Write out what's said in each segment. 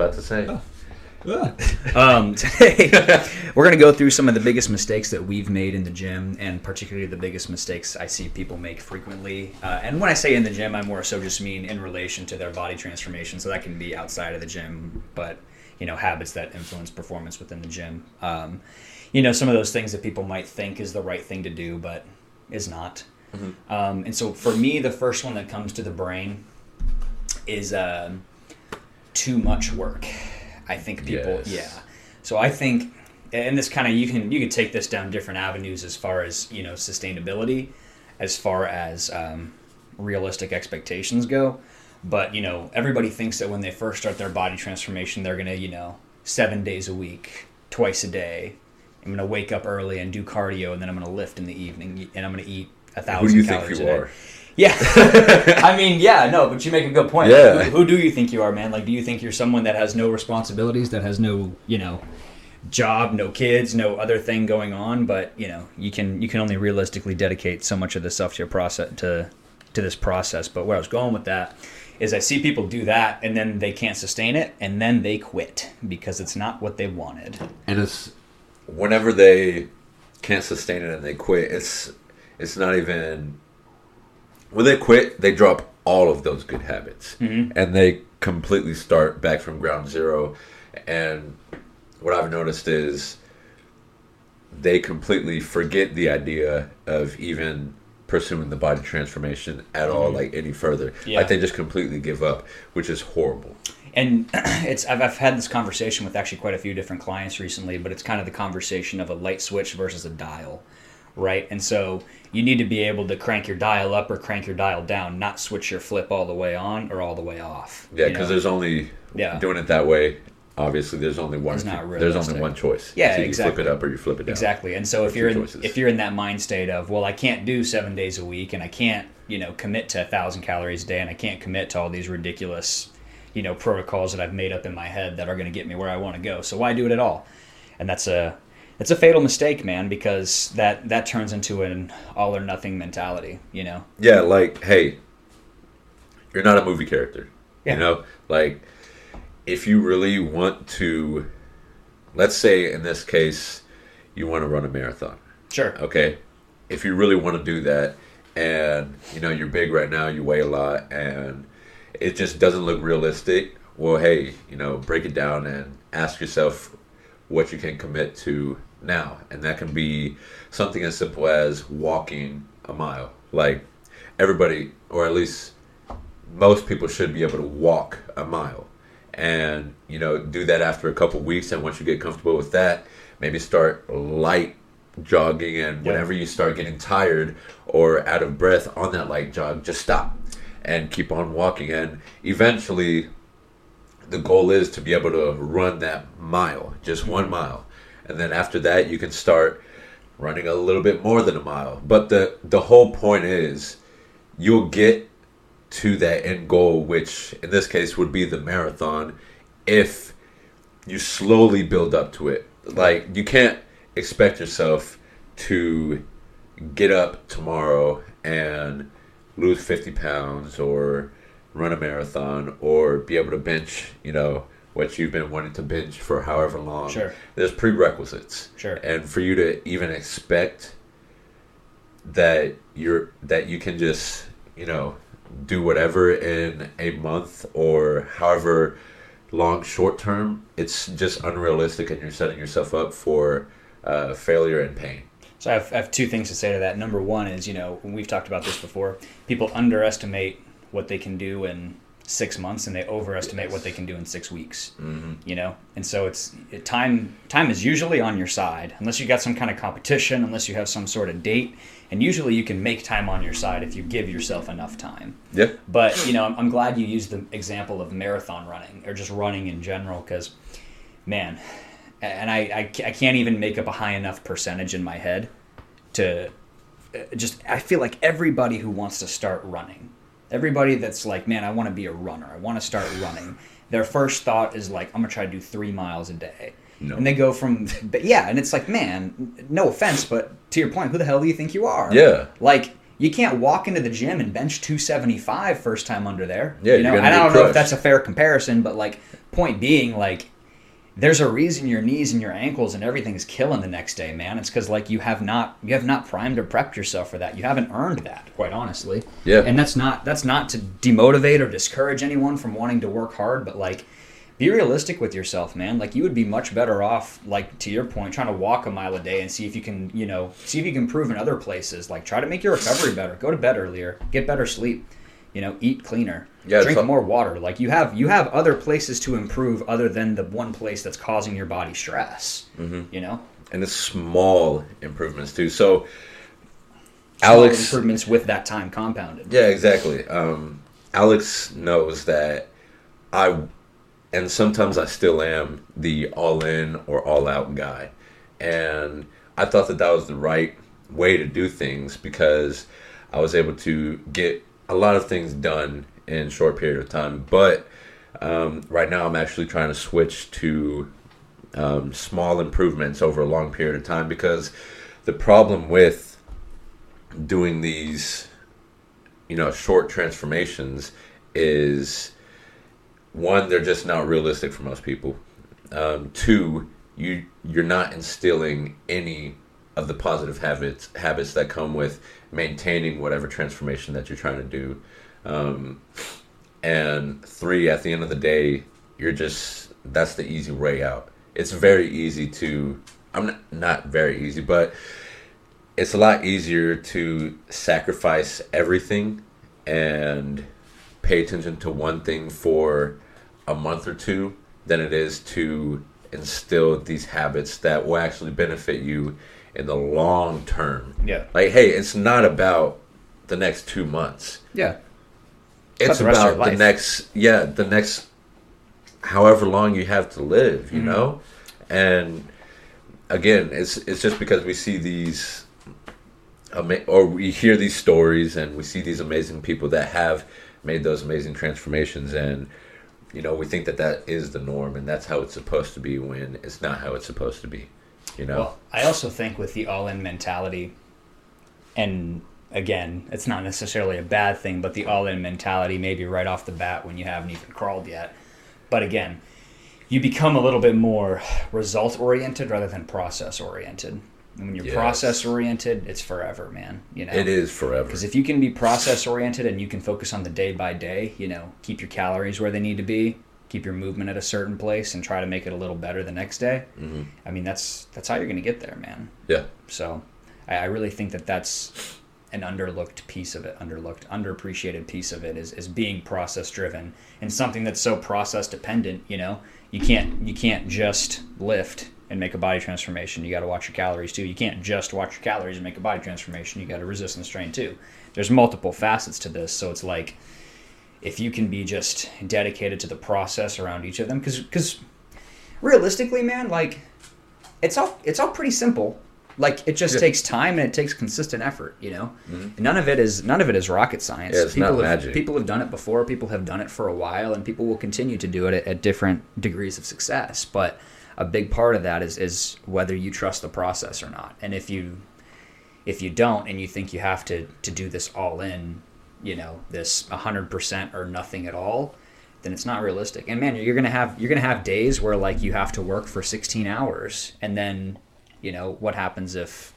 about to say. Um, today, we're going to go through some of the biggest mistakes that we've made in the gym, and particularly the biggest mistakes I see people make frequently. Uh, and when I say in the gym, I more so just mean in relation to their body transformation. So that can be outside of the gym, but you know, habits that influence performance within the gym. Um, you know, some of those things that people might think is the right thing to do, but is not. Um, and so for me, the first one that comes to the brain is um, too much work. I think people, Yes. yeah. So I think, and this kind of you can you can take this down different avenues as far as you know sustainability, as far as um, realistic expectations go. But you know, everybody thinks that when they first start their body transformation, they're gonna you know seven days a week, twice a day. I'm gonna wake up early and do cardio, and then I'm gonna lift in the evening, and I'm gonna eat a thousand. Who do you think you are? Yeah, I mean, yeah, no, but you make a good point. Yeah. Who, who do you think you are, man? Like, do you think you're someone that has no responsibilities, that has no, you know, job, no kids, no other thing going on? But you know, you can you can only realistically dedicate so much of the stuff to your process to to this process. But where I was going with that is, I see people do that, and then they can't sustain it, and then they quit because it's not what they wanted. And it's whenever they can't sustain it and they quit, it's it's not even when they quit, they drop all of those good habits Mm-hmm. and they completely start back from ground zero. And what I've noticed is they completely forget the idea of even pursuing the body transformation at all, like any further. Mm-hmm. Yeah. Like they just completely give up, which is horrible. and it's I've, I've had this conversation with actually quite a few different clients recently but it's kind of the conversation of a light switch versus a dial right and so you need to be able to crank your dial up or crank your dial down not switch your flip all the way on or all the way off Yeah, because there's only Yeah. doing it that way. Obviously, there's only one. There's only one choice. Yeah, so you exactly. flip it up or you flip it down. Exactly. And so if you're in, choices. if you're in that mind state of well, I can't do seven days a week, and I can't you know commit to a thousand calories a day, and I can't commit to all these ridiculous you know protocols that I've made up in my head that are going to get me where I want to go. So why do it at all? And that's a it's a fatal mistake, man, because that that turns into an all or nothing mentality. You know. Yeah, like hey, you're not a movie character. Yeah. You know, like if you really want to, let's say in this case, you want to run a marathon. Sure. Okay, if you really want to do that, and you know you're big right now, you weigh a lot, and it just doesn't look realistic. Well, hey, you know, break it down and ask yourself what you can commit to now, and that can be something as simple as walking a mile. Like everybody, or at least most people, should be able to walk a mile, and you know, do that after a couple weeks. And once you get comfortable with that, maybe start light jogging and Yeah. whenever you start getting tired or out of breath on that light jog just stop and keep on walking and eventually the goal is to be able to run that mile just one mile and then after that you can start running a little bit more than a mile but the the whole point is you'll get to that end goal which in this case would be the marathon if you slowly build up to it. Like you can't expect yourself to get up tomorrow and lose 50 pounds or run a marathon or be able to bench, you know, what you've been wanting to binge for however long. Sure. There's prerequisites. Sure. And for you to even expect that you're that you can just, you know, do whatever in a month or however long short term, it's just unrealistic and you're setting yourself up for uh, failure and pain. So I have, I have two things to say to that. Number one is, you know, we've talked about this before, people underestimate what they can do in six months, and they overestimate what they can do in six weeks. Mm-hmm. You know, and so it's it, time. Time is usually on your side, unless you got some kind of competition, unless you have some sort of date, and usually you can make time on your side if you give yourself enough time. Yeah. But you know, I'm, I'm glad you used the example of marathon running or just running in general because, man, and I, I, I can't even make up a high enough percentage in my head to uh, just I feel like everybody who wants to start running, everybody that's like, man, I want to be a runner, I want to start running. Their first thought is like, I'm gonna try to do three miles a day. No. And they go from, but yeah, and it's like, man, no offense, but to your point, who the hell do you think you are? Yeah. Like, you can't walk into the gym and bench 275 first time under there. Yeah, you know, and I don't know if that's a fair comparison, but like point being, like, there's a reason your knees and your ankles and everything is killing the next day, man. It's because like you have not you have not primed or prepped yourself for that. You haven't earned that, quite honestly. Yeah. And that's not that's not to demotivate or discourage anyone from wanting to work hard, but like be realistic with yourself, man. Like you would be much better off, like to your point, trying to walk a mile a day and see if you can, you know, see if you can improve in other places. Like try to make your recovery better. Go to bed earlier. Get better sleep. You know, eat cleaner. Yeah, drink more water. Like you have you have other places to improve other than the one place that's causing your body stress. Mm-hmm. You know, and it's small improvements too. So, Small Alex, improvements with that time compounded. yeah, exactly. Um, Alex knows that I, and sometimes I still am the all in or all out guy, and I thought that that was the right way to do things because I was able to get a lot of things done in short period of time. But um, right now, I'm actually trying to switch to um, small improvements over a long period of time because the problem with doing these you know short transformations is one they're just not realistic for most people um, two you you're not instilling any of the positive habits habits that come with maintaining whatever transformation that you're trying to do um, and three at the end of the day you're just that's the easy way out it's very easy to i'm not, not very easy but it's a lot easier to sacrifice everything and pay attention to one thing for a month or two than it is to instill these habits that will actually benefit you in the long term. Yeah. Like, hey, it's not about the next two months. Yeah. It's the about the next, yeah, the next, however long you have to live, Mm-hmm. you know, and again, it's it's just because we see these, ama- or we hear these stories and we see these amazing people that have made those amazing transformations, and you know, we think that that is the norm and that's how it's supposed to be when it's not how it's supposed to be, you know. Well, I also think with the all-in mentality, and again, it's not necessarily a bad thing, but the all-in mentality maybe right off the bat when you haven't even crawled yet. But again, you become a little bit more result-oriented rather than process-oriented. And when you're Yes. process-oriented, it's forever, man. You know, it is forever. because if you can be process oriented and you can focus on the day by day, you know, keep your calories where they need to be, keep your movement at a certain place, and try to make it a little better the next day. Mhm. I mean, that's that's how you're going to get there, man. Yeah. So, I, I really think that that's an underlooked piece of it, underlooked, underappreciated piece of it is, is being process driven and something that's so process dependent. You know, you can't you can't just lift and make a body transformation. You got to watch your calories too. You can't just watch your calories and make a body transformation. You got to resist and strain too. There's multiple facets to this, so it's like if you can be just dedicated to the process around each of them, because because realistically, man, like it's all it's all pretty simple. Like it just Yeah. takes time and it takes consistent effort. You know, mm-hmm. none of it is none of it is rocket science. Yeah, it's people not have, magic. People have done it before. People have done it for a while, and people will continue to do it at, at different degrees of success. But a big part of that is is whether you trust the process or not. And if you if you don't and you think you have to to do this all in, you know, this 100% or nothing at all, then it's not realistic. And man, you're going to have you're going to have days where like you have to work for 16 hours and then, you know, what happens if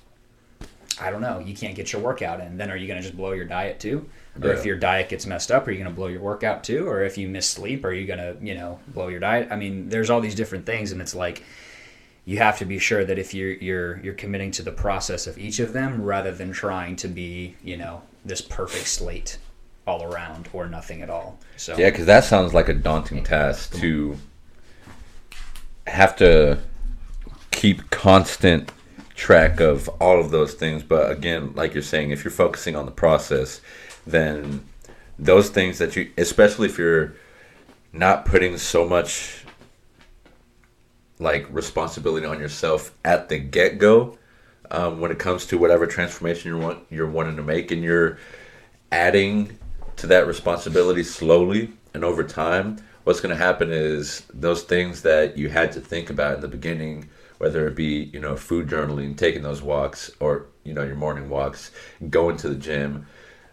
I don't know, you can't get your workout in. Then are you going to just blow your diet too? Or if your diet gets messed up, are you going to blow your workout too? Or if you miss sleep, are you going to, you know, blow your diet? I mean, there's all these different things and it's like you have to be sure that if you're you're you're committing to the process of each of them rather than trying to be you know this perfect slate all around or nothing at all so Yeah, because that sounds like a daunting task to have to keep constant track of all of those things. But again, like you're saying, if you're focusing on the process, then those things that you, especially if you're not putting so much like responsibility on yourself at the get go, um, when it comes to whatever transformation you want you're wanting to make, and you're adding to that responsibility slowly and over time, what's going to happen is those things that you had to think about in the beginning, whether it be you know food journaling, taking those walks, or you know your morning walks, going to the gym,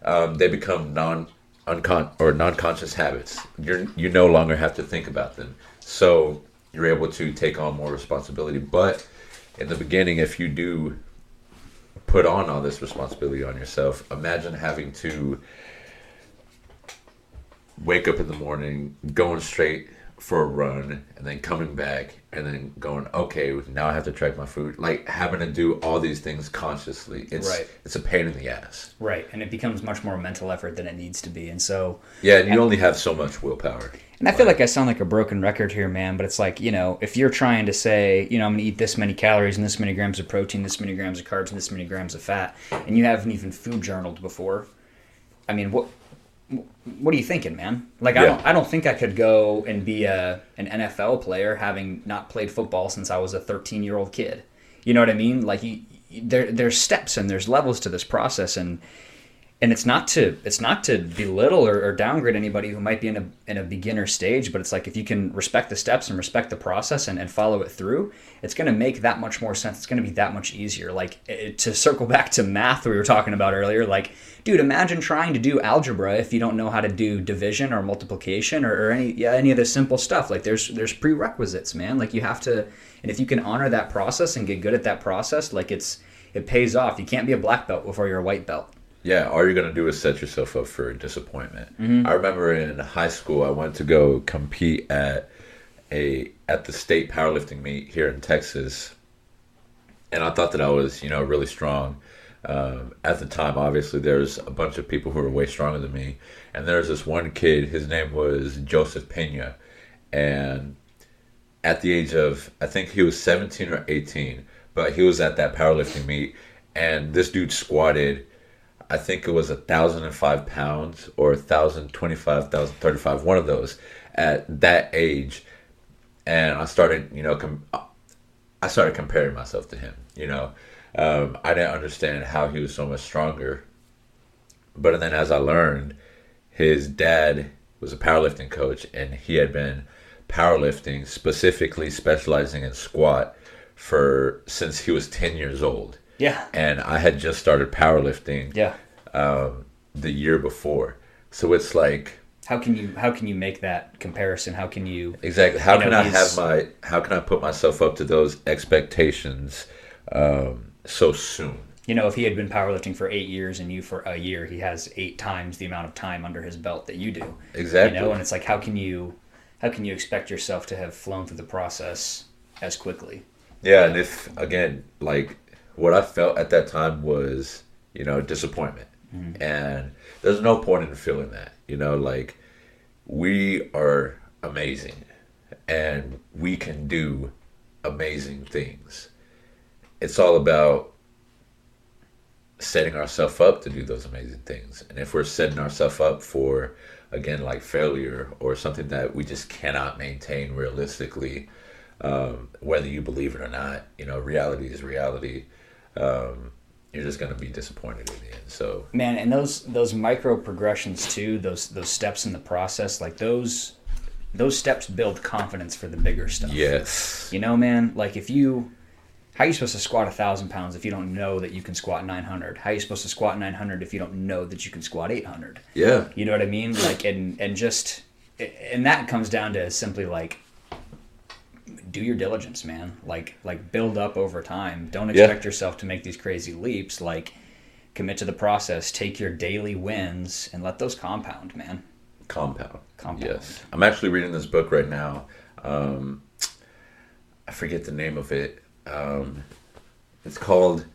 um, they become non uncon or non-conscious habits. You're you no longer have to think about them. So you're able to take on more responsibility. But in the beginning, if you do put on all this responsibility on yourself, imagine having to wake up in the morning, going straight for a run, and then coming back and then going, okay, now I have to track my food. Like having to do all these things consciously. It's Right. it's a pain in the ass. Right, and it becomes much more mental effort than it needs to be, and so Yeah, and you only have so much willpower. And I feel like I sound like a broken record here, man, but it's like, you know, if you're trying to say, you know, I'm going to eat this many calories and this many grams of protein, this many grams of carbs, and this many grams of fat, and you haven't even food journaled before, I mean, what what are you thinking, man? Like, I don't I don't think I could go and be a an NFL player having not played football since I was a 13 year old kid. You know what I mean? Like, you, you- there there's steps and there's levels to this process, and and it's not to it's not to belittle or, or downgrade anybody who might be in a in a beginner stage, but it's like if you can respect the steps and respect the process and, and follow it through, it's going to make that much more sense. It's going to be that much easier. Like it, to circle back to math we were talking about earlier, like dude, imagine trying to do algebra if you don't know how to do division or multiplication or, or any yeah any of this simple stuff. Like there's there's prerequisites, man. Like you have to, and if you can honor that process and get good at that process, like it's it pays off. You can't be a black belt before you're a white belt. Yeah, all you're gonna do is set yourself up for disappointment. I remember in high school, I went to go compete at a at the state powerlifting meet here in Texas, and I thought that I was, you know, really strong. Um, at the time, obviously, there's a bunch of people who were way stronger than me, and there's this one kid. His name was Joseph Pena, and at the age of I think he was 17 or 18, but he was at that powerlifting meet, and this dude squatted. I think it was a thousand and five pounds or a thousand twenty-five, thousand thirty-five, one of those at that age, and I started, you know, com- I started comparing myself to him. You know, um, I didn't understand how he was so much stronger, but then as I learned, his dad was a powerlifting coach, and he had been powerlifting, specifically specializing in squat, for since he was ten years old Yeah. and I had just started powerlifting Yeah. um, the year before. So it's like How can you how can you make that comparison? How can you exactly how You know, can I have my how can I put myself up to those expectations um, so soon? you know if he had been powerlifting for eight years and you for a year, he has eight times the amount of time under his belt that you do. Exactly. You know, and it's like how can you how can you expect yourself to have flown through the process as quickly? Yeah, and if again, like what I felt at that time was, you know, disappointment. And there's no point in feeling that. You know, like we are amazing and we can do amazing things. It's all about setting ourselves up to do those amazing things. And if we're setting ourselves up for again like failure or something that we just cannot maintain realistically, um, whether you believe it or not, you know, reality is reality. Um, you're just gonna be disappointed in the end. So Man, and those those micro progressions too, those those steps in the process, like those those steps build confidence for the bigger stuff. yes, You know, man, like if you, how are you supposed to squat a thousand pounds if you don't know that you can squat nine hundred? How are you supposed to squat nine hundred if you don't know that you can squat eight hundred? yeah, You know what I mean? Like, and and just, and that comes down to simply like, do your diligence, man. Like, like build up over time. Don't Yeah. expect yourself to make these crazy leaps. Like, commit to the process. Take your daily wins and let those compound, man. compound. Compound. Yes, I'm actually reading this book right now. Um, I forget the name of it. Um, it's called.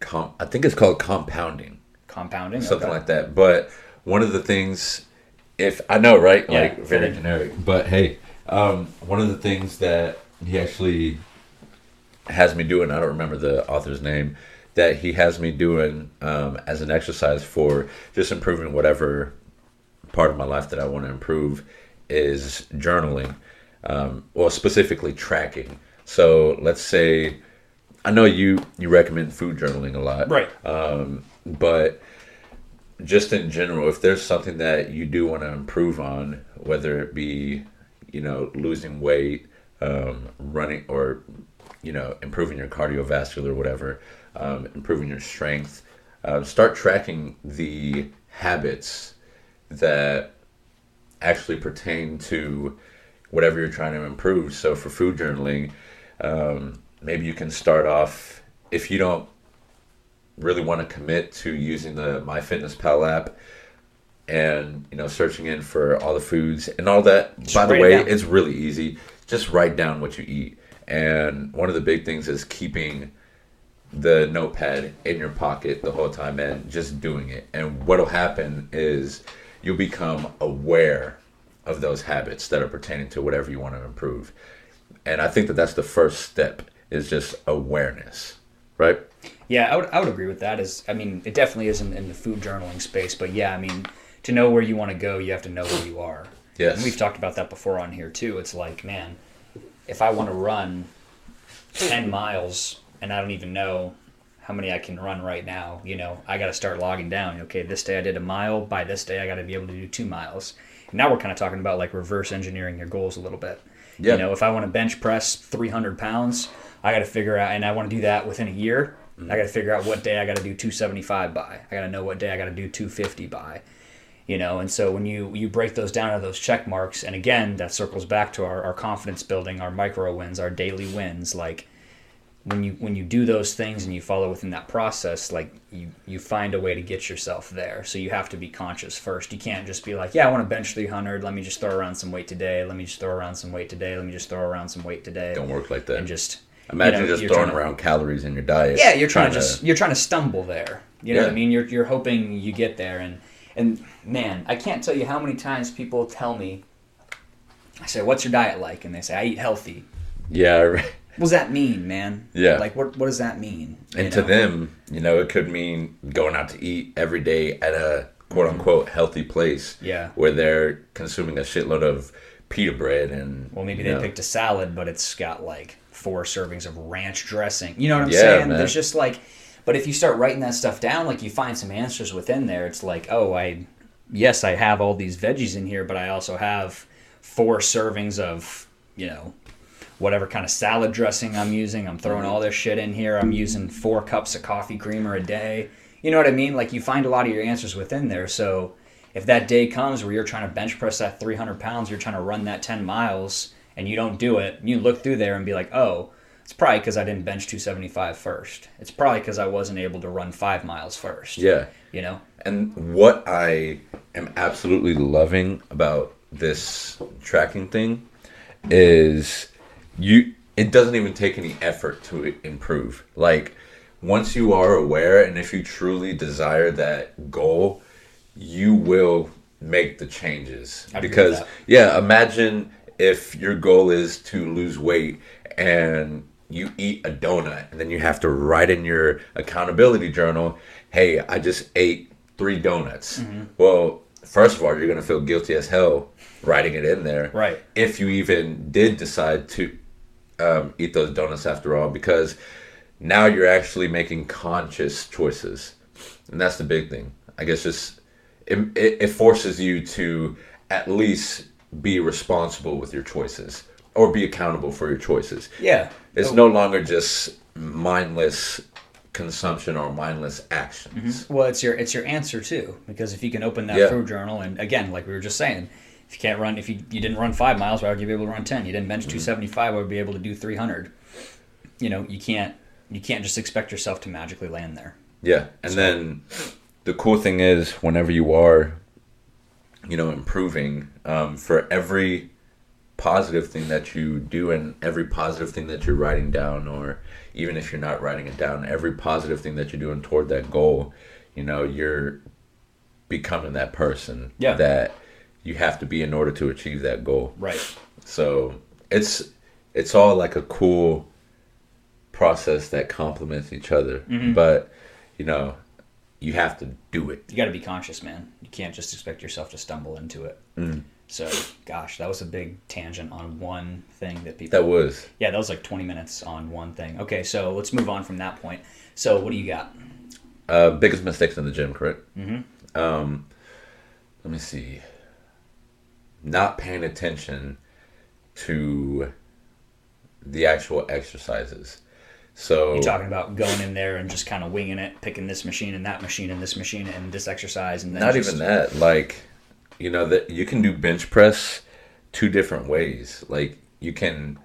Com- I think it's called compounding. Compounding. something okay. like that. But one of the things, if I know, right, Yeah, like very very- generic, but hey, um, one of the things that he actually has me doing, I don't remember the author's name, that he has me doing um, as an exercise for just improving whatever part of my life that I want to improve is journaling. Um, well, specifically tracking. So let's say, I know you you recommend food journaling a lot, Right. um, but just in general, if there's something that you do want to improve on, whether it be, you know, losing weight, um, running, or you know, improving your cardiovascular, whatever, um, improving your strength, uh, start tracking the habits that actually pertain to whatever you're trying to improve. So for food journaling, um, maybe you can start off if you don't really want to commit to using the MyFitnessPal app and you know searching in for all the foods and all that. Just By the write it way, it's really easy. Just write down what you eat. And one of the big things is keeping the notepad in your pocket the whole time and just doing it. And what'll happen is you'll become aware of those habits that are pertaining to whatever you want to improve. And I think that that's the first step is just awareness, right? Yeah, I would, I would agree with that. Is I mean, it definitely is in, in the food journaling space, but yeah, I mean, to know where you want to go, you have to know where you are. Yes. And we've talked about that before on here too. It's like, man, if I want to run ten miles and I don't even know how many I can run right now, you know, I got to start logging down. Okay, this day I did a mile. By this day, I got to be able to do two miles. And now we're kind of talking about like reverse engineering your goals a little bit. Yeah. You know, if I want to bench press 300 pounds, I got to figure out, and I want to do that within a year. I got to figure out what day I got to do 275 by. I got to know what day I got to do 250 by. You know, and so when you you break those down to those check marks, and again, that circles back to our, our confidence building, our micro wins, our daily wins. Like when you when you do those things and you follow within that process, like you you find a way to get yourself there. So you have to be conscious first. You can't just be like, yeah, I want to bench 300. Let me just throw around some weight today. Let me just throw around some weight today. Let me just throw around some weight today. Don't work like that. And just Imagine you know, just throwing to- around calories in your diet. yeah, you're trying, to just you're trying to stumble there. You know what I mean? You're you're hoping you get there, and and man, I can't tell you how many times people tell me. I say, "What's your diet like?" And they say, "I eat healthy." Yeah, right. What does that mean, man? Yeah. Like, what what does that mean? You And to know? them, you know, it could mean going out to eat every day at a quote unquote healthy place. Yeah. Where they're consuming a shitload of pita bread and Well, maybe they know, picked a salad, but it's got like four servings of ranch dressing. You know what I'm Yeah, saying? man. There's just like, but if you start writing that stuff down, like you find some answers within there. It's like, oh, I, yes, I have all these veggies in here, but I also have four servings of, you know, whatever kind of salad dressing I'm using. I'm throwing all this shit in here. I'm using four cups of coffee creamer a day. You know what I mean? Like you find a lot of your answers within there. So if that day comes where you're trying to bench press that 300 pounds, you're trying to run that 10 miles, and you don't do it, you look through there and be like, oh, it's probably because I didn't bench 275 first. It's probably because I wasn't able to run five miles first. Yeah. You know? And what I am absolutely loving about this tracking thing is you it doesn't even take any effort to improve. Like once you are aware and if you truly desire that goal, you will make the changes. I because yeah, imagine if your goal is to lose weight and you eat a donut and then you have to write in your accountability journal, hey, I just ate three donuts. Mm-hmm. Well, first of all, you're going to feel guilty as hell writing it in there. Right. If you even did decide to um, eat those donuts after all, because now you're actually making conscious choices. And that's the big thing. I guess just it, it, it forces you to at least be responsible with your choices or be accountable for your choices. Yeah. It's no longer just mindless consumption or mindless actions. Well, it's your it's your answer too, because if you can open that Yeah. food journal, and again, like we were just saying, if you can't run, if you, you didn't run five miles, why would you be able to run ten? You didn't bench Mm-hmm. two seventy five, why would you be able to do three hundred? You know, you can't you can't just expect yourself to magically land there. Yeah, and then the cool thing is, whenever you are, you know, improving, um, for every positive thing that you do and every positive thing that you're writing down, or even if you're not writing it down, every positive thing that you're doing toward that goal, you know, you're becoming that person Yeah. that you have to be in order to achieve that goal. Right. So it's it's all like a cool process that complements each other. Mm-hmm. But you know, you have to do it. You got to be conscious, man. You can't just expect yourself to stumble into it. Mm. So, gosh, that was a big tangent on one thing that people. That was yeah, that was like twenty minutes on one thing. Okay, so let's move on from that point. So, what do you got? uh, biggest mistakes in the gym, correct? Mm-hmm. Um, let me see. Not paying attention to the actual exercises. So you're talking about going in there and just kind of winging it, picking this machine and that machine and this machine and this exercise and then not just- even that like you know that you can do bench press two different ways. Like you can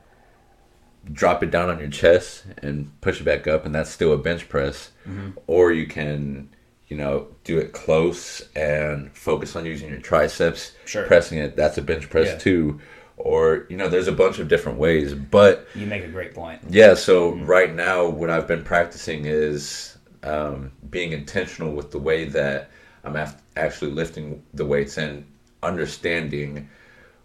drop it down on your chest and push it back up, and that's still a bench press. Mm-hmm. Or you can, you know, do it close and focus on using your triceps, Sure. pressing it. That's a bench press Yeah. too. Or you know, there's a bunch of different ways, but You make a great point. yeah, so right now, what I've been practicing is um, being intentional with the way that I'm af- actually lifting the weights and understanding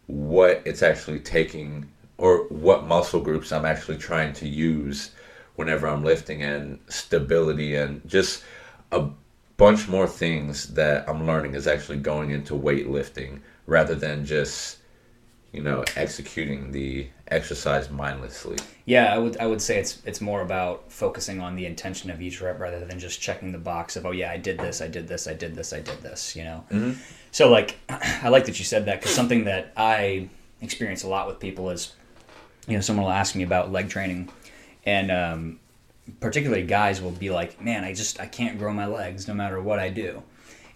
what it's actually taking or what muscle groups I'm actually trying to use whenever I'm lifting and stability and just a bunch more things that I'm learning is actually going into weightlifting rather than just you know executing the exercise mindlessly. Yeah, I would I would say it's it's more about focusing on the intention of each rep rather than just checking the box of oh yeah I did this I did this I did this I did this you know. So like I like that you said that because something that I experience a lot with people is you know someone will ask me about leg training and um, particularly guys will be like man I just I can't grow my legs no matter what I do.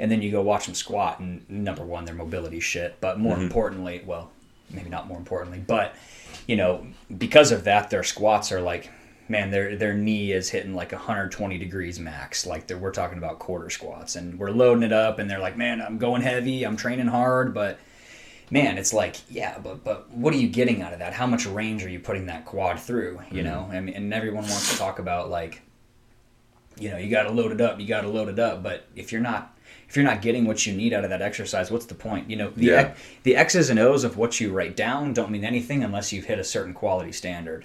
And then you go watch them squat, and number one, their mobility shit. But more importantly, well, maybe not more importantly, but you know, because of that, their squats are like, man, their their knee is hitting like 120 degrees max. Like we're talking about quarter squats, and we're loading it up, and they're like, man, I'm going heavy, I'm training hard, but man, it's like, yeah, but but what are you getting out of that? How much range are you putting that quad through? You mm-hmm. know, I mean, and everyone wants to talk about like, you know, you got to load it up, you got to load it up, but if you're not if you're not getting what you need out of that exercise, what's the point? You know, the Yeah. X- the X's and O's of what you write down don't mean anything unless you've hit a certain quality standard.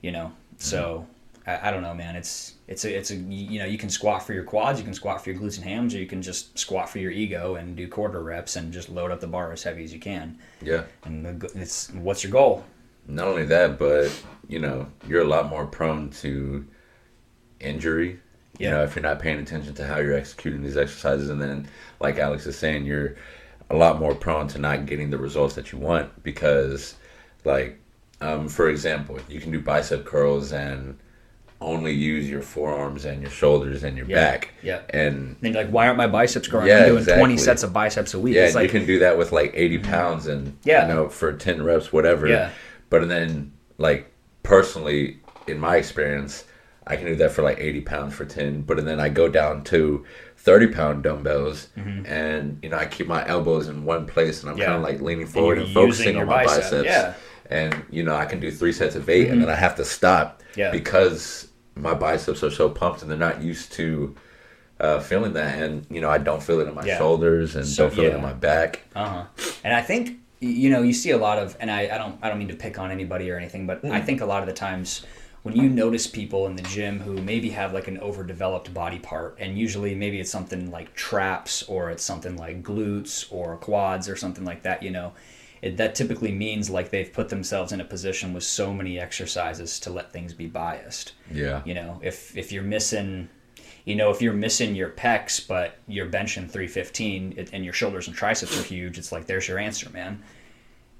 You know, mm-hmm. so I, I don't know, man. It's it's a it's a you know you can squat for your quads, you can squat for your glutes and hams, or you can just squat for your ego and do quarter reps and just load up the bar as heavy as you can. Yeah. And the, it's what's your goal? Not only that, but you know, you're a lot more prone to injury. You know, if you're not paying attention to how you're executing these exercises, and then, like Alex is saying, you're a lot more prone to not getting the results that you want because, like, um, for example, you can do bicep curls and only use your forearms and your shoulders and your Yeah. back. Yeah. And Then you're like, why aren't my biceps growing? Yeah, I'm doing 20 sets of biceps a week. Yeah, like, you can do that with like 80 pounds and, Yeah. you know, for 10 reps, whatever. Yeah. But then, like, personally, in my experience, I can do that for like 80 pounds for 10. But then I go down to 30 pound dumbbells and, you know, I keep my elbows in one place and I'm Mm-hmm. Yeah. kind of like leaning forward you're and focusing on my bicep, biceps. yeah. And, you know, I can do three sets of 8 and then I have to stop Yeah. because my biceps are so pumped and they're not used to. Uh, feeling that, and you know, I don't feel it in my shoulders, and So, don't feel it in my back. Uh huh. And I think you know you see a lot of, and I, I don't I don't mean to pick on anybody or anything, but I think a lot of the times when you notice people in the gym who maybe have like an overdeveloped body part, and usually maybe it's something like traps or it's something like glutes or quads or something like that, you know. It, that typically means like they've put themselves in a position with so many exercises to let things be biased. Yeah. You know, if if you're missing, you know, if you're missing your pecs, but you're benching 315 and your shoulders and triceps are huge, it's like there's your answer, man.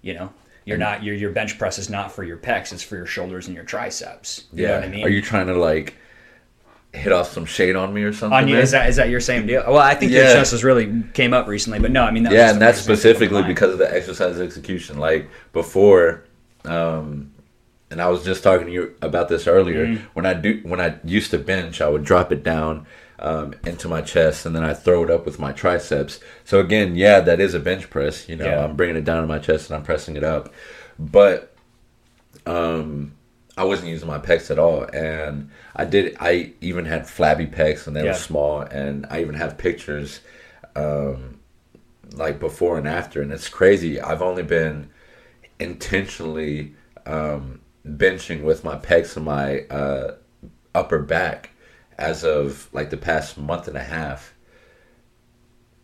You know, you're not your your bench press is not for your pecs; it's for your shoulders and your triceps. You Yeah. know what I mean? Are you trying to like hit off some shade on me or something? on you? Is that is that your same deal? Well, I think your chest has really came up recently, but no, I mean that yeah, and that's specifically because of the exercise execution. Like before, um, and I was just talking to you about this earlier. Mm-hmm. When I do, when I used to bench, I would drop it down um, into my chest, and then I throw it up with my triceps. So again, yeah, that is a bench press. You know, Yeah. I'm bringing it down to my chest and I'm pressing it up, but um, I wasn't using my pecs at all, and I did. I even had flabby pecs, and they Yeah. were small, and I even have pictures, um, like before and after, and it's crazy. I've only been intentionally um, benching with my pecs and my uh, upper back as of like the past month and a half.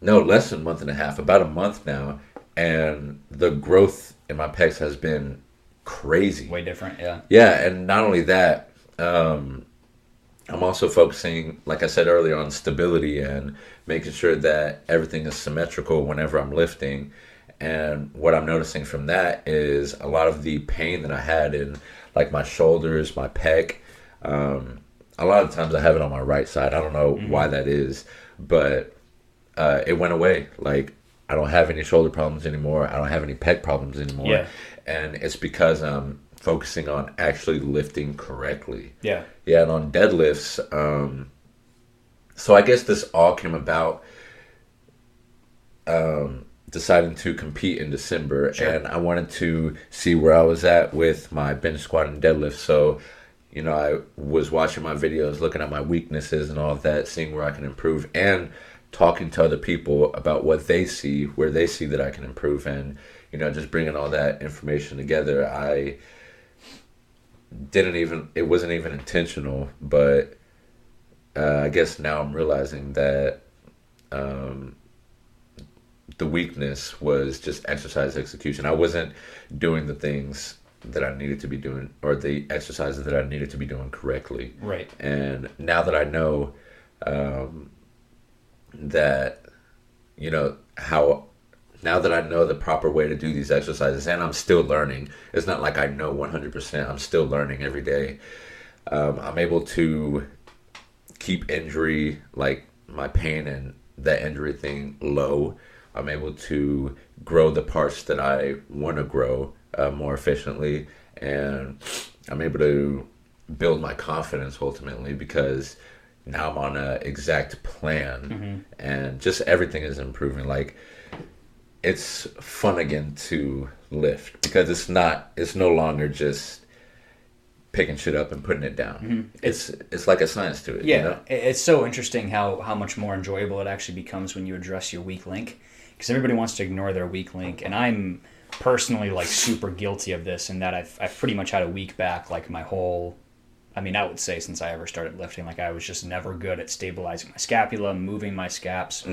No, less than a month and a half, about a month now, and the growth in my pecs has been crazy. way different. Yeah, Yeah, and not only that, um, I'm also focusing, like I said earlier, on stability and making sure that everything is symmetrical whenever I'm lifting. And what I'm noticing from that is a lot of the pain that I had in like my shoulders, my pec. Um, a lot of times I have it on my right side. I don't know why that is, but uh, it went away. Like I don't have any shoulder problems anymore. I don't have any pec problems anymore. Yeah. And it's because I'm focusing on actually lifting correctly. Yeah. Yeah, and on deadlifts, um, so I guess this all came about um, deciding to compete in December, Sure. and I wanted to see where I was at with my bench squat and deadlift. So, you know, I was watching my videos, looking at my weaknesses and all of that, seeing where I can improve, and talking to other people about what they see, where they see that I can improve, and you know, just bringing all that information together. I didn't even it wasn't even intentional but uh, i guess now i'm realizing that um, the weakness was just exercise execution i wasn't doing the things that i needed to be doing or the exercises that i needed to be doing correctly Right. and now that i know um, that you know how now that I know the proper way to do these exercises, and I'm still learning, it's not like I know 100%. I'm still learning every day. Um, I'm able to keep injury, like my pain and that injury thing, low. I'm able to grow the parts that I want to grow uh, more efficiently, and I'm able to build my confidence ultimately because now I'm on an exact plan, and just everything is improving. Like it's fun again to lift because it's not it's no longer just picking shit up and putting it down it's it's like a science to it Yeah, you know? it's so interesting how how much more enjoyable it actually becomes when you address your weak link, because everybody wants to ignore their weak link, and I'm personally like super guilty of this and that I've I've pretty much had a weak back like my whole. I mean, I would say since I ever started lifting, like I was just never good at stabilizing my scapula, moving my scaps,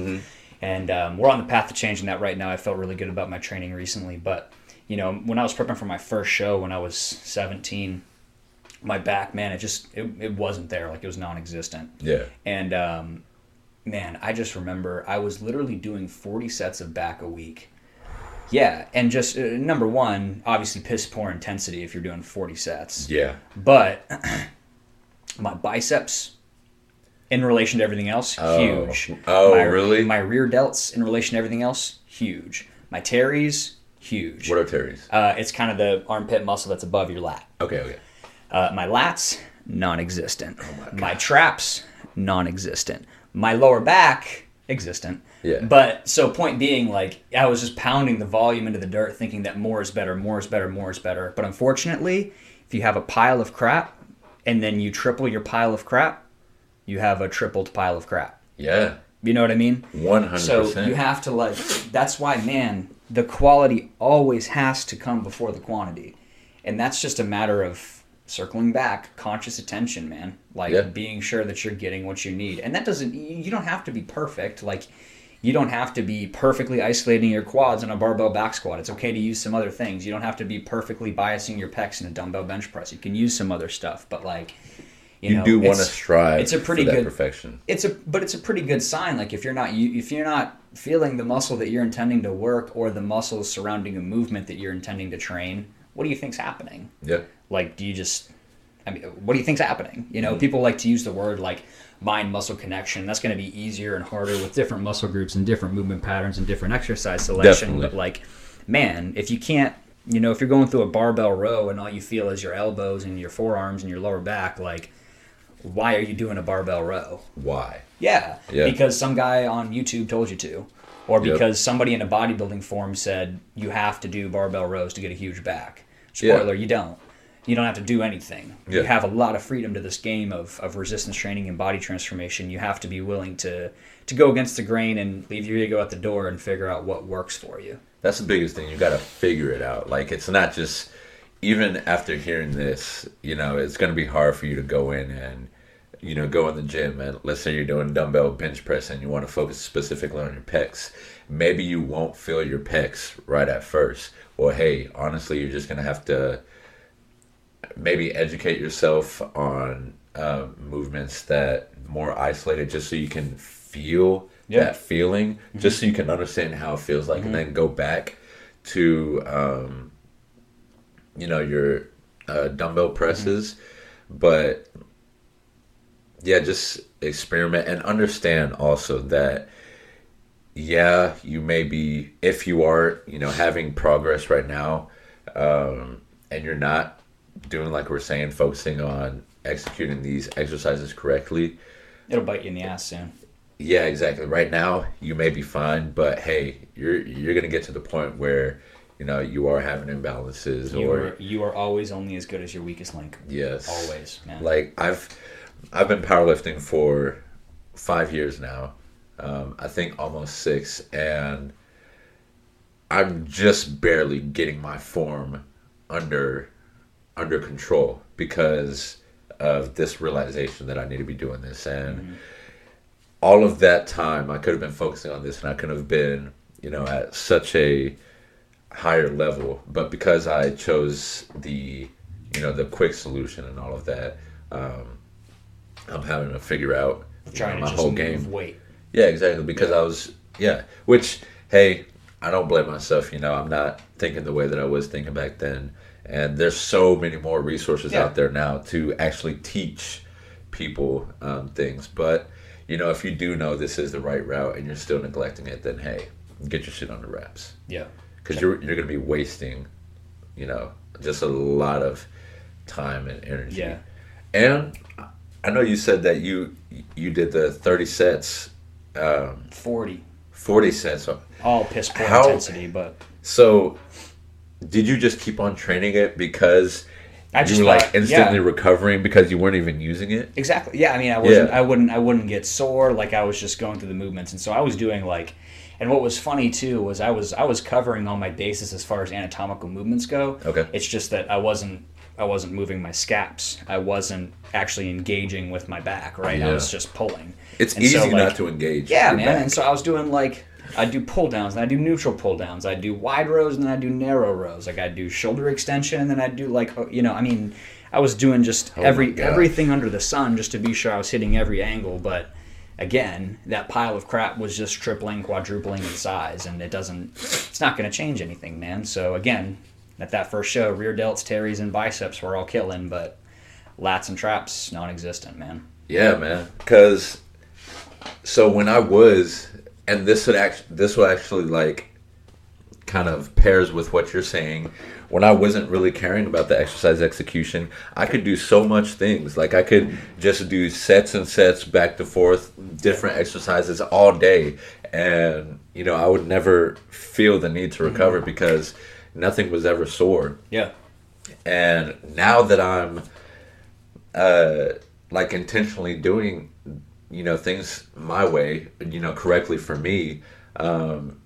and um, we're on the path to changing that right now. I felt really good about my training recently, but you know, when I was prepping for my first show when I was 17, my back, man, it just it, it wasn't there. Like it was non-existent. yeah And um, man, I just remember I was literally doing 40 sets of back a week. Yeah, and just uh, number one, obviously piss poor intensity if you're doing 40 sets. yeah But my biceps in relation to everything else, Oh. huge. Oh, my, really? My rear delts in relation to everything else, huge. My teres, huge. what are teres Uh, it's kind of the armpit muscle that's above your lat. okay okay Uh, my lats, non-existent. my, traps, non-existent. My lower back, existent. Yeah. But so point being, like I was just pounding the volume into the dirt, thinking that more is better, more is better, more is better. But unfortunately, if you have a pile of crap, and then you triple your pile of crap, you have a tripled pile of crap. yeah You know what I mean? 100% So you have to like. That's why, man, the quality always has to come before the quantity, and that's just a matter of circling back, conscious attention, man. Like Yeah. being sure that you're getting what you need, and that doesn't. You don't have to be perfect. Like. You don't have to be perfectly isolating your quads on a barbell back squat. It's okay to use some other things. You don't have to be perfectly biasing your pecs in a dumbbell bench press. You can use some other stuff, but like, you, you know, do want to strive it's a pretty good- perfection it's a but it's a pretty good sign like if you're not you if you're not feeling the muscle that you're intending to work or the muscles surrounding a movement that you're intending to train what do you think's happening yeah like do you just i mean what do you think's happening you know Mm-hmm. people like to use the word like mind muscle connection that's going to be easier and harder with different muscle groups and different movement patterns and different exercise selection Definitely. but like man if you can't you know if you're going through a barbell row and all you feel is your elbows and your forearms and your lower back like why are you doing a barbell row why yeah, Yeah. because some guy on YouTube told you to, or Yep. because somebody in a bodybuilding forum said you have to do barbell rows to get a huge back. Yeah. Spoiler, you don't. You don't have to do anything. You have a lot of freedom to this game of, of resistance training and body transformation. You have to be willing to to go against the grain and leave your ego at the door and figure out what works for you. that's the biggest thing you got to figure it out like it's not just even after hearing this you know it's going to be hard for you to go in and you know go in the gym and let's say you're doing dumbbell bench press and you want to focus specifically on your pecs maybe you won't feel your pecs right at first or hey honestly you're just going to have to maybe educate yourself on uh, movements that more isolated just so you can feel Yeah. that feeling just so you can understand how it feels like and then go back to um, you know your uh, dumbbell presses. But yeah just experiment and understand also that yeah, you may be if you are, you know, having progress right now, um, and you're not doing like we're saying, focusing on executing these exercises correctly. It'll bite you in the ass soon. Yeah, exactly. Right now, you may be fine, but hey, you're you're gonna get to the point where you know you are having imbalances You or are you are always only as good as your weakest link. yes, Always, man. Like I've I've been powerlifting for five years now. Um, I think almost six, and I'm just barely getting my form under under control because of this realization that I need to be doing this and all of that time I could have been focusing on this and I could have been you know at such a higher level but because I chose the you know the quick solution and all of that um, I'm having to figure out know, to my whole game weight. yeah, exactly. Because I was, yeah. Which, hey, I don't blame myself. You know, I'm not thinking the way that I was thinking back then. And there's so many more resources Yeah. out there now to actually teach people um, things. But, you know, if you do know this is the right route and you're still neglecting it, then hey, get your shit on the wraps. Yeah. Because you're, you're going to be wasting, you know, just a lot of time and energy. Yeah. And I know you said that you you did the 30 sets um, Forty. 40 sets. All piss poor How- intensity, but So, did you just keep on training it because I just you were like instantly yeah. recovering because you weren't even using it? Exactly. Yeah. I mean, I wasn't. Yeah. I wouldn't. I wouldn't get sore. Like I was just going through the movements, and so I was doing like. And what was funny too was I was I was covering all my bases as far as anatomical movements go. Okay. It's just that I wasn't I wasn't moving my scaps. I wasn't actually engaging with my back. Right. I was just pulling. It's And easy so, like, not to engage. Yeah, man. back. And so I was doing like I do pull downs, and I do neutral pull downs. I do wide rows, and then I do narrow rows. Like I do shoulder extension, and then I do like you know. I mean, I was doing just Oh every everything under the sun just to be sure I was hitting every angle. But again, that pile of crap was just tripling, quadrupling in size, and it doesn't. It's not going to change anything, man. So again, at that first show, rear delts, teres, and biceps were all killing, but lats and traps non-existent, man. Yeah, man. Because so when I was, and this would actually, this will actually like kind of pairs with what you're saying. When I wasn't really caring about the exercise execution, I could do so much things. Like I could just do sets and sets back to forth, different exercises all day, and you know I would never feel the need to recover because nothing was ever sore. Yeah. And now that I'm uh like intentionally doing you know things my way, you know, correctly for me, um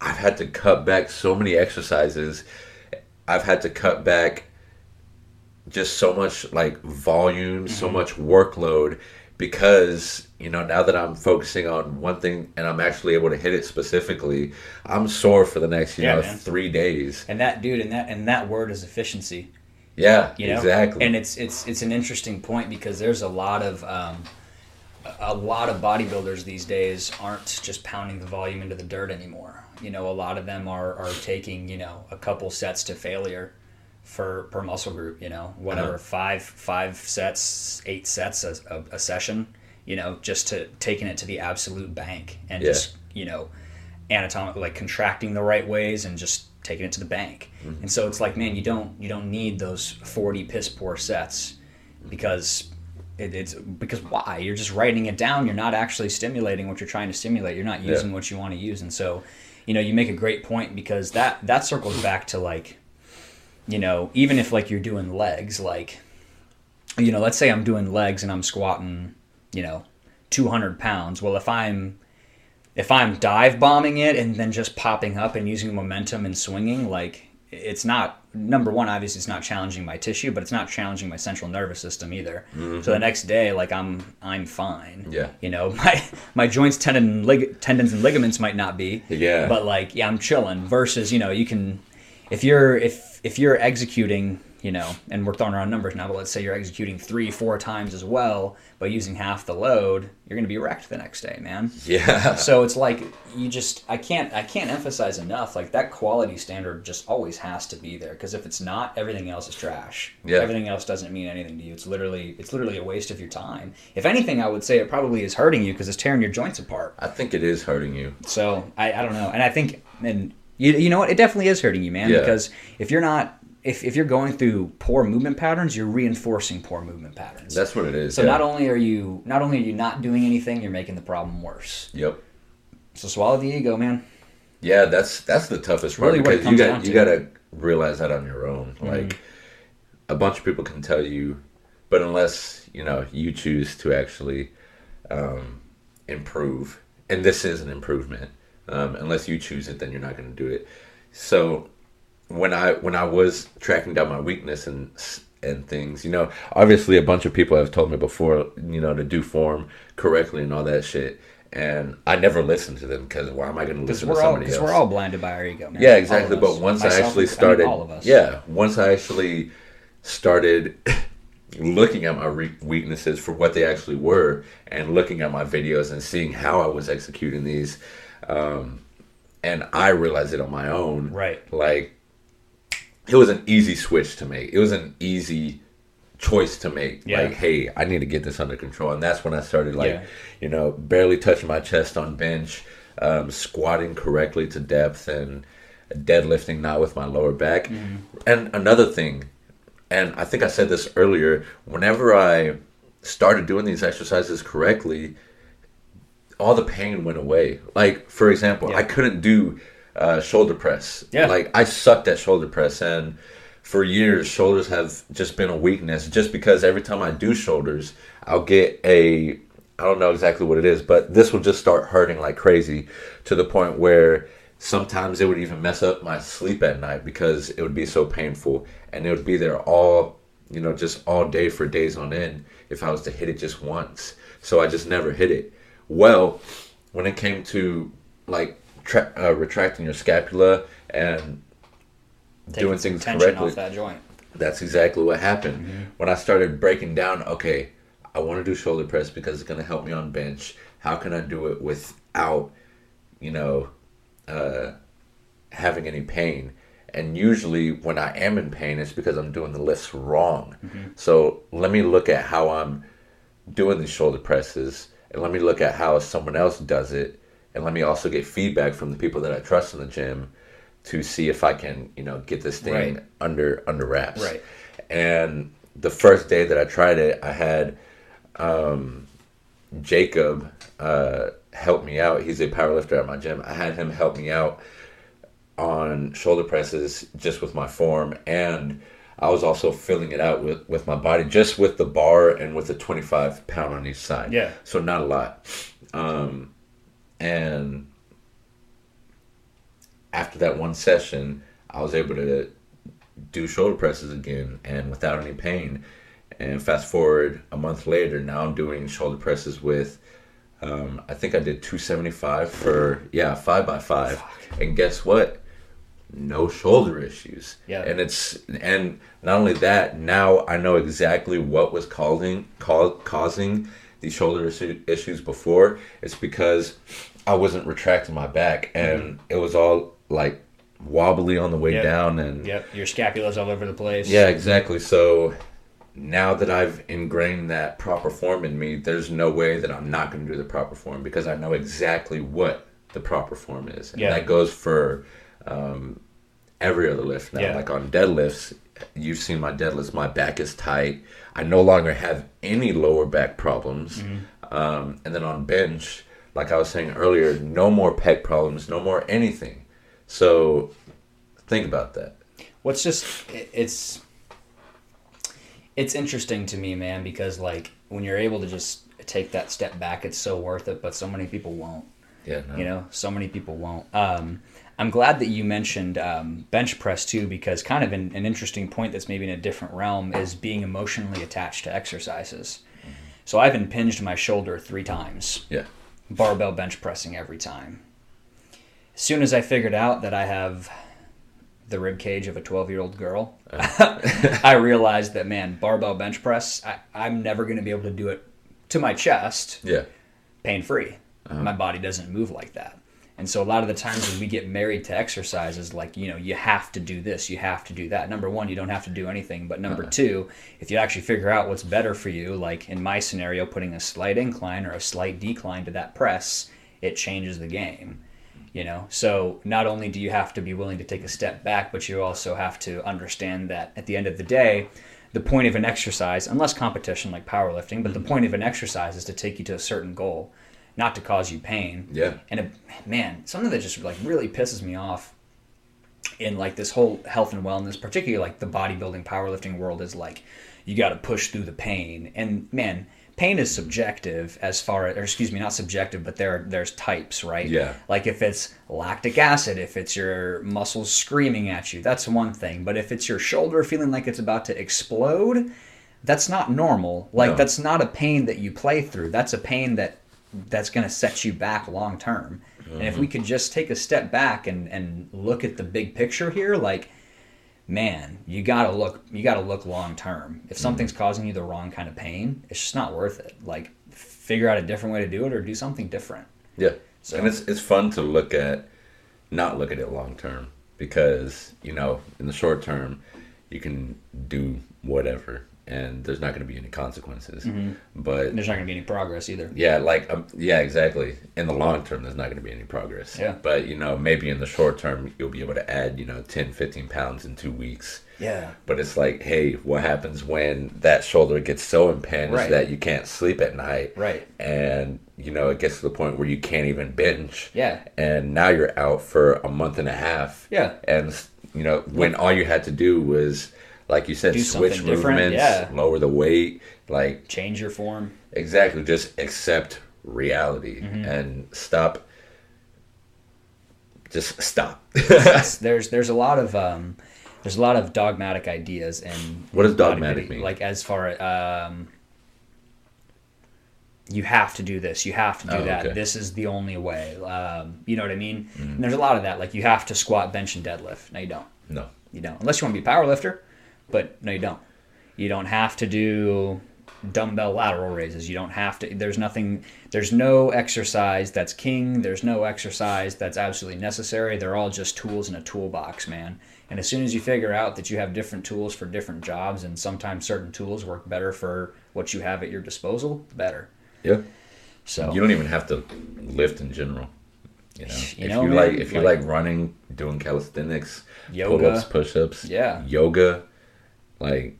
I've had to cut back so many exercises. I've had to cut back just so much like volume, so much workload because you know now that I'm focusing on one thing and I'm actually able to hit it specifically, I'm sore for the next you Yeah, know man. 3 days. And that dude, and that and that word is efficiency. Yeah, you know exactly. and it's it's it's an interesting point because there's a lot of um, a lot of bodybuilders these days aren't just pounding the volume into the dirt anymore you know a lot of them are are taking you know a couple sets to failure for per muscle group you know whatever Uh-huh. five five sets eight sets a, a, a session you know just to taking it to the absolute bank and Yeah. just you know anatomically like contracting the right ways and just taking it to the bank Mm-hmm. and so it's like man you don't you don't need those 40 piss poor sets because it, it's because why? You're just writing it down. You're not actually stimulating what you're trying to stimulate. You're not Yeah. using what you want to use. And so you know you make a great point because that that circles back to like you know even if like you're doing legs like you know let's say i'm doing legs and i'm squatting you know 200 pounds. Well if i'm if i'm dive bombing it and then just popping up and using momentum and swinging like it's not number one obviously it's not challenging my tissue but it's not challenging my central nervous system either so the mm-hmm. next day like i'm i'm fine Yeah. you know my my joints tendon lig- tendons and ligaments might not be Yeah. but like yeah i'm chilling versus you know you can if you're if if you're executing you know, and we're throwing around numbers now, but let's say you're executing three, four times as well, but using half the load, you're going to be wrecked the next day, man. Yeah. So it's like you just I can't I can't emphasize enough like that quality standard just always has to be there because if it's not, everything else is trash. Yeah. Everything else doesn't mean anything to you. It's literally it's literally a waste of your time. If anything, I would say it probably is hurting you because it's tearing your joints apart. I think it is hurting you. So I, I don't know, and I think and you you know what, it definitely is hurting you, man. Yeah. Because if you're not if, if you're going through poor movement patterns, you're reinforcing poor movement patterns. That's what it is. so yeah. not only are you not only are you not doing anything, you're making the problem worse. Yep. So swallow the ego, man. Yeah, that's that's the toughest part really because you got you got to realize that on your own. Like a bunch of people can tell you, but unless you know you choose to actually um, improve, and this is an improvement. Um, unless you choose it, then you're not going to do it. So when I when I was tracking down my weakness and and things, you know, obviously a bunch of people have told me before, you know, to do form correctly and all that shit. And I never listened to them because why am I going to listen to we're all because else? we're all blinded by our ego, man. Yeah, exactly. But once I Myself, actually mean, started, all of us. yeah, once I actually started looking at my re- weaknesses for what they actually were, and looking at my videos and seeing how I was executing these, um, and I realized it on my own. Right. Like, it was an easy switch to make. It was an easy choice to make. Yeah. Like, hey, I need to get this under control, and that's when I started like, Yeah. you know, barely touching my chest on bench, um, squatting correctly to depth, and deadlifting not with my lower back. Mm-hmm. And another thing, and I think I said this earlier, whenever I started doing these exercises correctly, all the pain went away. Like, for example, Yeah. I couldn't do uh, shoulder press. Yeah. Like, I sucked at shoulder press, and for years, shoulders have just been a weakness just because every time I do shoulders, I'll get a. I don't know exactly what it is, but this will just start hurting like crazy to the point where sometimes it would even mess up my sleep at night because it would be so painful and it would be there all, you know, just all day for days on end if I was to hit it just once. So I just never hit it. Well, when it came to like tra- uh, retracting your scapula and Taking doing some things tension correctly, off that joint. that's exactly what happened when I started breaking down. Okay, I want to do shoulder press because it's going to help me on bench. How can I do it without, you know, uh, having any pain? And usually, when I am in pain, it's because I'm doing the lifts wrong. So let me look at how I'm doing these shoulder presses, and let me look at how someone else does it, and let me also get feedback from the people that I trust in the gym to see if I can, you know, get this thing Right. under under wraps. Right. And the first day that I tried it, I had um, Jacob uh, help me out. He's a powerlifter at my gym. I had him help me out on shoulder presses just with my form and I was also filling it out with, with my body just with the bar and with the 25 pound on each side. Yeah. So not a lot. Um, and after that one session, I was able to do shoulder presses again and without any pain. And fast forward a month later, now I'm doing shoulder presses with, um, I think I did 275 for, yeah, five by five. And guess what? No shoulder issues. Yeah. And it's, and not only that, now I know exactly what was causing, cau- causing these shoulder issu- issues before. It's because I wasn't retracting my back and it was all like wobbly on the way Yep. down and Yep, your scapula's all over the place. yeah, exactly. So now that I've ingrained that proper form in me, there's no way that I'm not going to do the proper form because I know exactly what the proper form is. And Yeah. that goes for um, every other lift now. Yeah. Like on deadlifts, you've seen my deadlifts, my back is tight. I no longer have any lower back problems. Mm-hmm. Um, and then on bench, like I was saying earlier, no more pec problems, no more anything. So think about that. what's just it's it's interesting to me man because like when you're able to just take that step back it's so worth it but so many people won't Yeah, no. you know so many people won't um, i'm glad that you mentioned um, bench press too because kind of an, an interesting point that's maybe in a different realm is being emotionally attached to exercises so i've impinged my shoulder three times Yeah. barbell bench pressing every time. As soon as I figured out that I have the rib cage of a 12 year old girl, Uh. I realized that man, barbell bench press, I, I'm never going to be able to do it to my chest Yeah. pain free. Uh-huh. My body doesn't move like that. And so a lot of the times when we get married to exercises, like, you know, you have to do this, you have to do that. Number one, you don't have to do anything. But number Uh-huh. two, if you actually figure out what's better for you, like in my scenario, putting a slight incline or a slight decline to that press, it changes the game. You know, so not only do you have to be willing to take a step back, but you also have to understand that at the end of the day, the point of an exercise, unless competition like powerlifting, but the point of an exercise is to take you to a certain goal, not to cause you pain. Yeah. And it, man, something that just like really pisses me off in like this whole health and wellness, particularly like the bodybuilding powerlifting world, is like you got to push through the pain. And man, pain is subjective as far as, or excuse me, not subjective, but there there's types, right? Yeah. Like if it's lactic acid, if it's your muscles screaming at you, that's one thing. But if it's your shoulder feeling like it's about to explode, that's not normal. Like No. that's not a pain that you play through. That's a pain that that's going to set you back long term. And if we mm-hmm. could just take a step back and and look at the big picture here, like man, you got to look you got to look long term. If mm-hmm. something's causing you the wrong kind of pain, it's just not worth it. Like figure out a different way to do it or do something different. Yeah. So- and it's it's fun to look at, not look at it long term because you know in the short term, you can do whatever and there's not going to be any consequences. But And there's not going to be any progress either. yeah, like um, yeah, exactly. In the long term, there's not going to be any progress. Yeah. But you know, maybe in the short term, you'll be able to add you know 10, 15 pounds in two weeks. Yeah. But it's like, hey, what happens when that shoulder gets so impinged Right. that you can't sleep at night? Right. And, you know, it gets to the point where you can't even binge. Yeah. And now you're out for a month and a half. Yeah. And, you know, when all you had to do was, like you said, Do switch movements, yeah. lower the weight. Like, Change your form. exactly, just accept reality Mm-hmm. and stop. Just stop. There's there's a lot of um, there's a lot of dogmatic ideas and What does dogmatic mean? Like as far as um, you have to do this, you have to do Oh, that. okay. This is the only way. Um, you know what I mean? And there's a lot of that. Like you have to squat, bench, and deadlift. No, you don't. no. You don't, unless you want to be a power lifter. But no, you don't. You don't have to do dumbbell lateral raises. You don't have to. There's nothing. There's no exercise that's king. There's no exercise that's absolutely necessary. They're all just tools in a toolbox, man. And as soon as you figure out that you have different tools for different jobs, and sometimes certain tools work better for what you have at your disposal, better. Yeah. So You don't even have to lift in general. You know, You if know, you man, like, if you like- like running, doing calisthenics, Yoga. pull-ups, push-ups, Yeah. yoga, like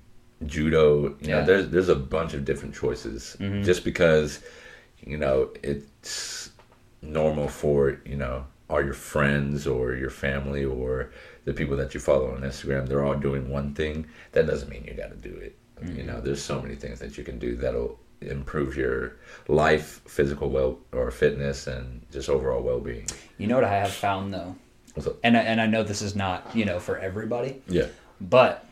judo. You know, Yeah. Mm-hmm. there's there's a bunch of different choices. Just because, you know, it's normal for you know all your friends or your family or the people that you follow on Instagram. They're all doing one thing. That doesn't mean you got to do it. Mm-hmm. You know, there's so many things that you can do that'll improve your life, physical well or fitness, and just overall well-being. you know what I have found though, and I, and I know this is not you know for everybody. Yeah. But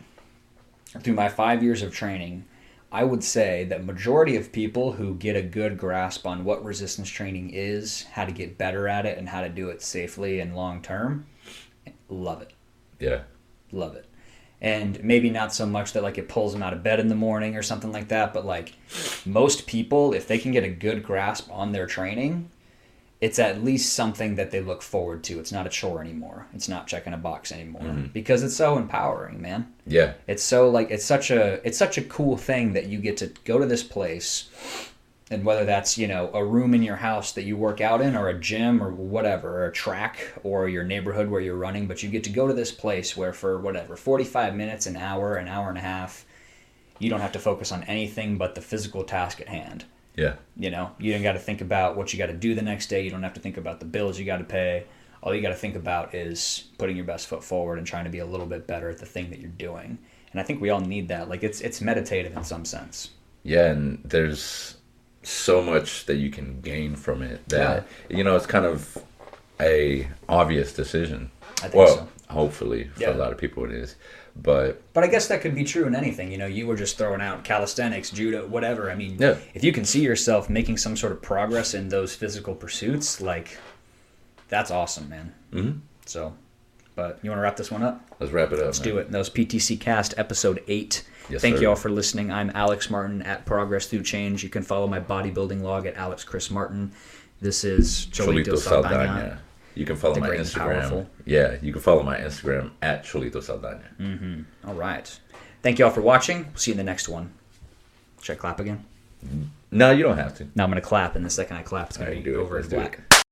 through my five years of training, I would say that majority of people who get a good grasp on what resistance training is, how to get better at it, and how to do it safely and long term, love it. Yeah. Love it. And maybe not so much that like it pulls them out of bed in the morning or something like that, but like most people, if they can get a good grasp on their training, it's at least something that they look forward to. It's not a chore anymore. It's not checking a box anymore mm-hmm. because it's so empowering, man. Yeah. It's so like it's such a it's such a cool thing that you get to go to this place and whether that's, you know, a room in your house that you work out in or a gym or whatever, or a track or your neighborhood where you're running, but you get to go to this place where for whatever, 45 minutes, an hour, an hour and a half, you don't have to focus on anything but the physical task at hand. Yeah. You know, you don't got to think about what you got to do the next day. You don't have to think about the bills you got to pay. All you got to think about is putting your best foot forward and trying to be a little bit better at the thing that you're doing. And I think we all need that. Like it's it's meditative in some sense. Yeah, and there's so much that you can gain from it that you know it's kind of a obvious decision. I think well, so. hopefully for Yeah. a lot of people it is, but But I guess that could be true in anything. You know, you were just throwing out calisthenics, judo, whatever. I mean, Yeah. if you can see yourself making some sort of progress in those physical pursuits, like that's awesome, man. Mhm. So But you want to wrap this one up? Let's wrap it up. Let's do it. That was PTC Cast episode eight. Yes, Thank sir. you all for listening. I'm Alex Martin at Progress Through Change. You can follow my bodybuilding log at Alex Chris Martin. This is Cholito, Cholito Saldana. Saldana. You can follow The my Instagram. powerful. Yeah, you can follow my Instagram at Cholito Saldana. Mm-hmm. All right. Thank you all for watching. We'll see you in the next one. Should I clap again? No, you don't have to. No, I'm going to clap, and the second I clap, it's going to be over in black.